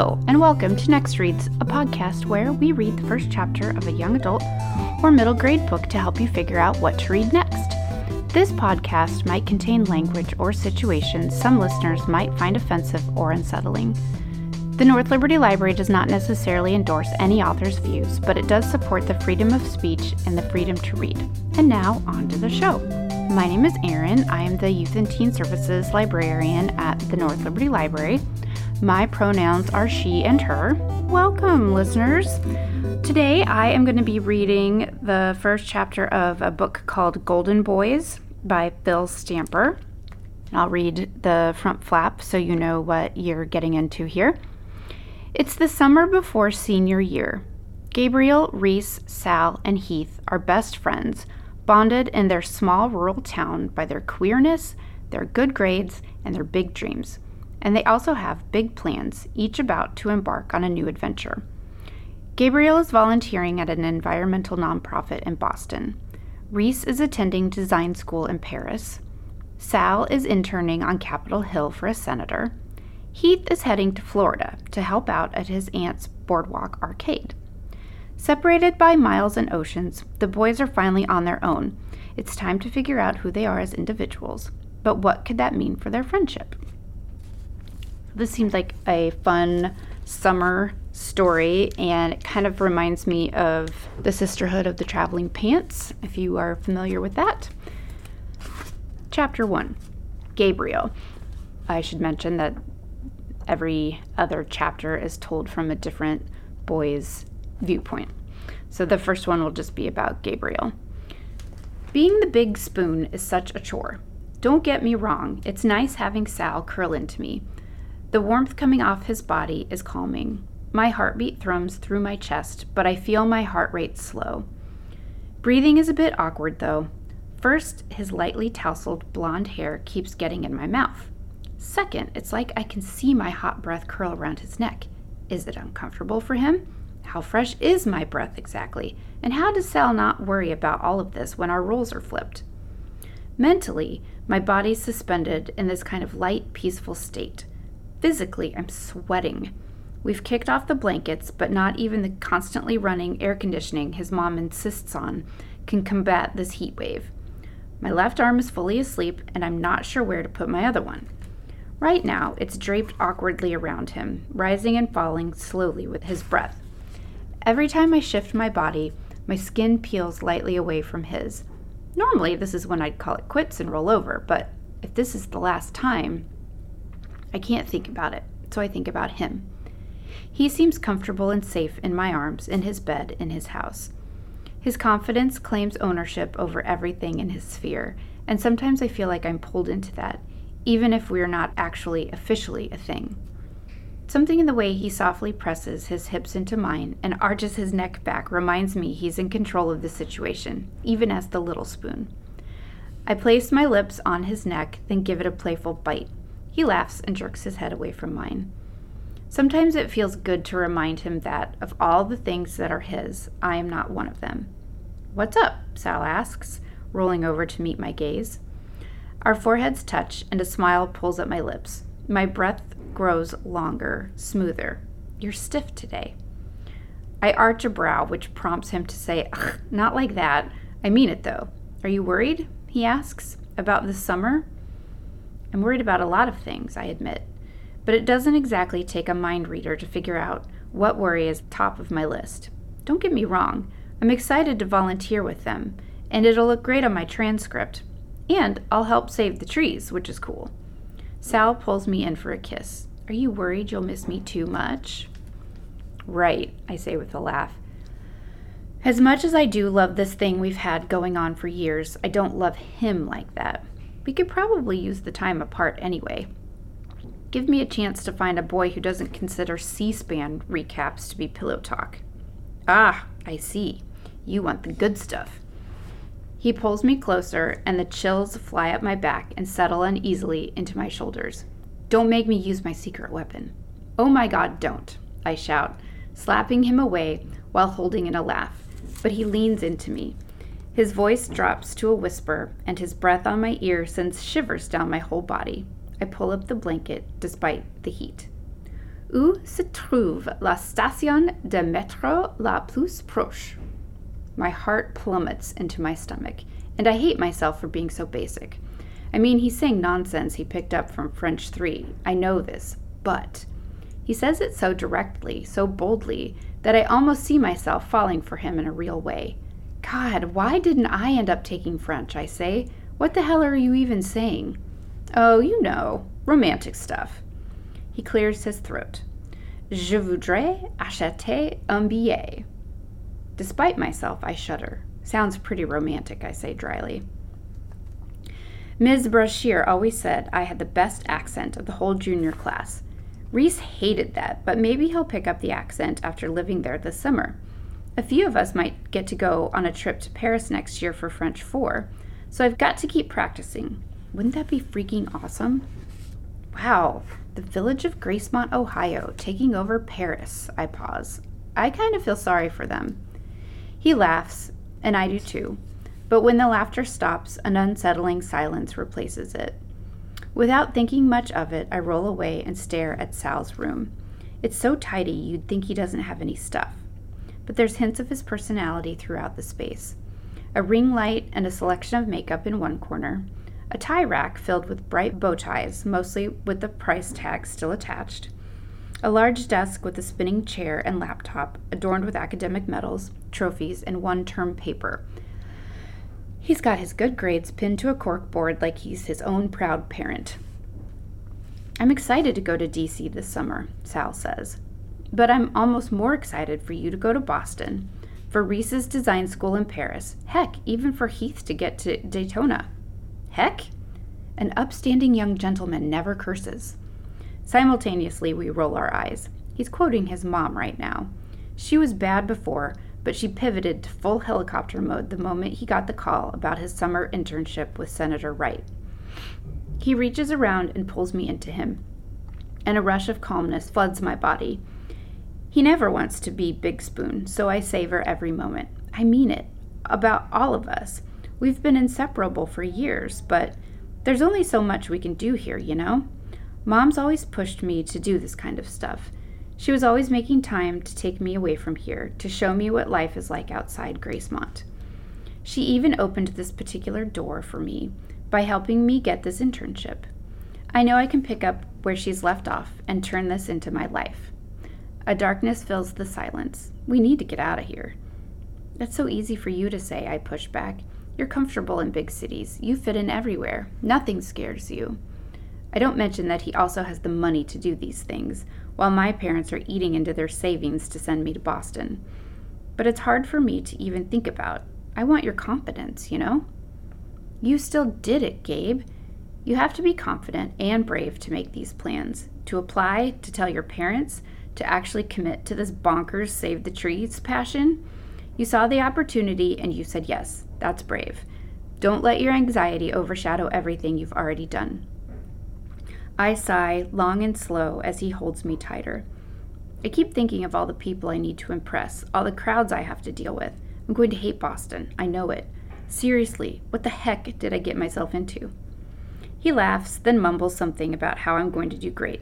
Hello, and welcome to Next Reads, a podcast where we read the first chapter of a young adult or middle grade book to help you figure out what to read next. This podcast might contain language or situations some listeners might find offensive or unsettling. The North Liberty Library does not necessarily endorse any author's views, but it does support the freedom of speech and the freedom to read. And now, on to the show. My name is Erin. I am the Youth and Teen Services Librarian at the North Liberty Library. My pronouns are she and her. Welcome, listeners. Today I am going to be reading the first chapter of a book called Golden Boys by Phil Stamper. I'll read the front flap so you know what you're getting into here. It's the summer before senior year. Gabriel, Reese, Sal, and Heath are best friends, bonded in their small rural town by their queerness, their good grades, and their big dreams. And they also have big plans, each about to embark on a new adventure. Gabriel is volunteering at an environmental nonprofit in Boston. Reese is attending design school in Paris. Sal is interning on Capitol Hill for a senator. Heath is heading to Florida to help out at his aunt's Boardwalk Arcade. Separated by miles and oceans, the boys are finally on their own. It's time to figure out who they are as individuals. But what could that mean for their friendship? This seemed like a fun summer story, and it kind of reminds me of the Sisterhood of the Traveling Pants, if you are familiar with that. Chapter 1 Gabriel. I should mention that every other chapter is told from a different boy's viewpoint. So the first one will just be about Gabriel. Being the big spoon is such a chore. Don't get me wrong, it's nice having Sal curl into me. The warmth coming off his body is calming. My heartbeat thrums through my chest, but I feel my heart rate slow. Breathing is a bit awkward, though. First, his lightly tousled blonde hair keeps getting in my mouth. Second, it's like I can see my hot breath curl around his neck. Is it uncomfortable for him? How fresh is my breath exactly? And how does Sal not worry about all of this when our roles are flipped? Mentally, my body's suspended in this kind of light, peaceful state. Physically, I'm sweating. We've kicked off the blankets, but not even the constantly running air conditioning his mom insists on can combat this heat wave. My left arm is fully asleep, and I'm not sure where to put my other one. Right now, it's draped awkwardly around him, rising and falling slowly with his breath. Every time I shift my body, my skin peels lightly away from his. Normally, this is when I'd call it quits and roll over, but if this is the last time, I can't think about it, so I think about him. He seems comfortable and safe in my arms, in his bed, in his house. His confidence claims ownership over everything in his sphere, and sometimes I feel like I'm pulled into that, even if we're not actually officially a thing. Something in the way he softly presses his hips into mine and arches his neck back reminds me he's in control of the situation, even as the little spoon. I place my lips on his neck, then give it a playful bite. He laughs and jerks his head away from mine. Sometimes it feels good to remind him that, of all the things that are his, I am not one of them. What's up? Sal asks, rolling over to meet my gaze. Our foreheads touch, and a smile pulls at my lips. My breath grows longer, smoother. You're stiff today. I arch a brow, which prompts him to say, Ugh, Not like that. I mean it, though. Are you worried? He asks. About this summer? I'm worried about a lot of things, I admit, but it doesn't exactly take a mind reader to figure out what worry is top of my list. Don't get me wrong, I'm excited to volunteer with them, and it'll look great on my transcript. And I'll help save the trees, which is cool. Sal pulls me in for a kiss. Are you worried you'll miss me too much? Right, I say with a laugh. As much as I do love this thing we've had going on for years, I don't love him like that. We could probably use the time apart anyway. Give me a chance to find a boy who doesn't consider C SPAN recaps to be pillow talk. Ah, I see. You want the good stuff. He pulls me closer, and the chills fly up my back and settle uneasily into my shoulders. Don't make me use my secret weapon. Oh my god, don't, I shout, slapping him away while holding in a laugh. But he leans into me, his voice drops to a whisper, and his breath on my ear sends shivers down my whole body. I pull up the blanket despite the heat. Où se trouve la station de métro la plus proche? My heart plummets into my stomach, and I hate myself for being so basic. I mean, he's saying nonsense he picked up from French 3. I know this, but he says it so directly, so boldly, that I almost see myself falling for him in a real way. God, why didn't I end up taking French? I say. What the hell are you even saying? Oh, you know, romantic stuff. He clears his throat. Je voudrais acheter un billet. Despite myself, I shudder. Sounds pretty romantic, I say dryly. Ms. Brashear always said I had the best accent of the whole junior class. Reese hated that, but maybe he'll pick up the accent after living there this summer. A few of us might get to go on a trip to Paris next year for French 4, so I've got to keep practicing. Wouldn't that be freaking awesome? Wow, the village of Gracemont, Ohio, taking over Paris. I pause. I kind of feel sorry for them. He laughs, and I do too. But when the laughter stops, an unsettling silence replaces it. Without thinking much of it, I roll away and stare at Sal's room. It's so tidy you'd think he doesn't have any stuff. But there's hints of his personality throughout the space. A ring light and a selection of makeup in one corner, a tie rack filled with bright bow ties, mostly with the price tag still attached, a large desk with a spinning chair and laptop adorned with academic medals, trophies, and one term paper He's got his good grades pinned to a cork board like he's his own proud parent. I'm excited to go to DC this summer, Sal says. But I'm almost more excited for you to go to Boston, for Reese's design school in Paris, heck, even for Heath to get to Daytona. Heck? An upstanding young gentleman never curses. Simultaneously, we roll our eyes. He's quoting his mom right now. She was bad before, but she pivoted to full helicopter mode the moment he got the call about his summer internship with Senator Wright. He reaches around and pulls me into him, and a rush of calmness floods my body. He never wants to be Big Spoon, so I savor every moment. I mean it. About all of us. We've been inseparable for years, but there's only so much we can do here, you know? Mom's always pushed me to do this kind of stuff. She was always making time to take me away from here, to show me what life is like outside Gracemont. She even opened this particular door for me by helping me get this internship. I know I can pick up where she's left off and turn this into my life. A darkness fills the silence. We need to get out of here. That's so easy for you to say, I push back. You're comfortable in big cities. You fit in everywhere. Nothing scares you. I don't mention that he also has the money to do these things, while my parents are eating into their savings to send me to Boston. But it's hard for me to even think about. I want your confidence, you know? You still did it, Gabe. You have to be confident and brave to make these plans, to apply, to tell your parents, to actually commit to this bonkers save the trees passion. You saw the opportunity and you said yes. That's brave. Don't let your anxiety overshadow everything you've already done. I sigh long and slow as he holds me tighter. I keep thinking of all the people I need to impress, all the crowds I have to deal with. I'm going to hate Boston. I know it. Seriously, what the heck did I get myself into? He laughs, then mumbles something about how I'm going to do great.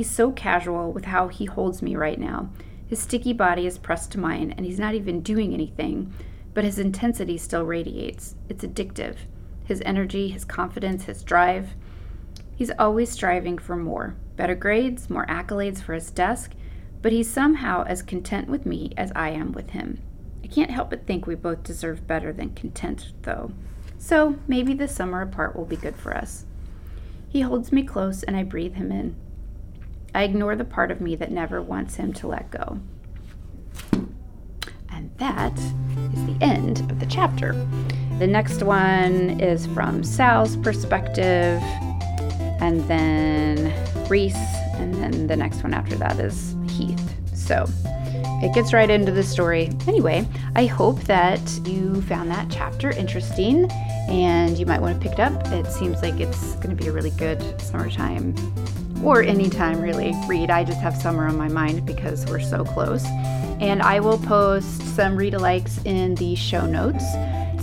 He's so casual with how he holds me right now. His sticky body is pressed to mine, and he's not even doing anything, but his intensity still radiates. It's addictive. His energy, his confidence, his drive. He's always striving for more better grades, more accolades for his desk, but he's somehow as content with me as I am with him. I can't help but think we both deserve better than content, though. So maybe the summer apart will be good for us. He holds me close and I breathe him in. I ignore the part of me that never wants him to let go. And that is the end of the chapter. The next one is from Sal's perspective and then Reese, and then the next one after that is Heath. So it gets right into the story. Anyway, I hope that you found that chapter interesting and you might want to pick it up. It seems like it's going to be a really good summertime or anytime really read. I just have summer on my mind because we're so close. And I will post some read alikes in the show notes.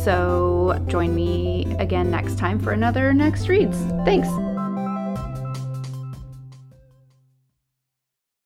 So join me again next time for another Next Reads. Thanks.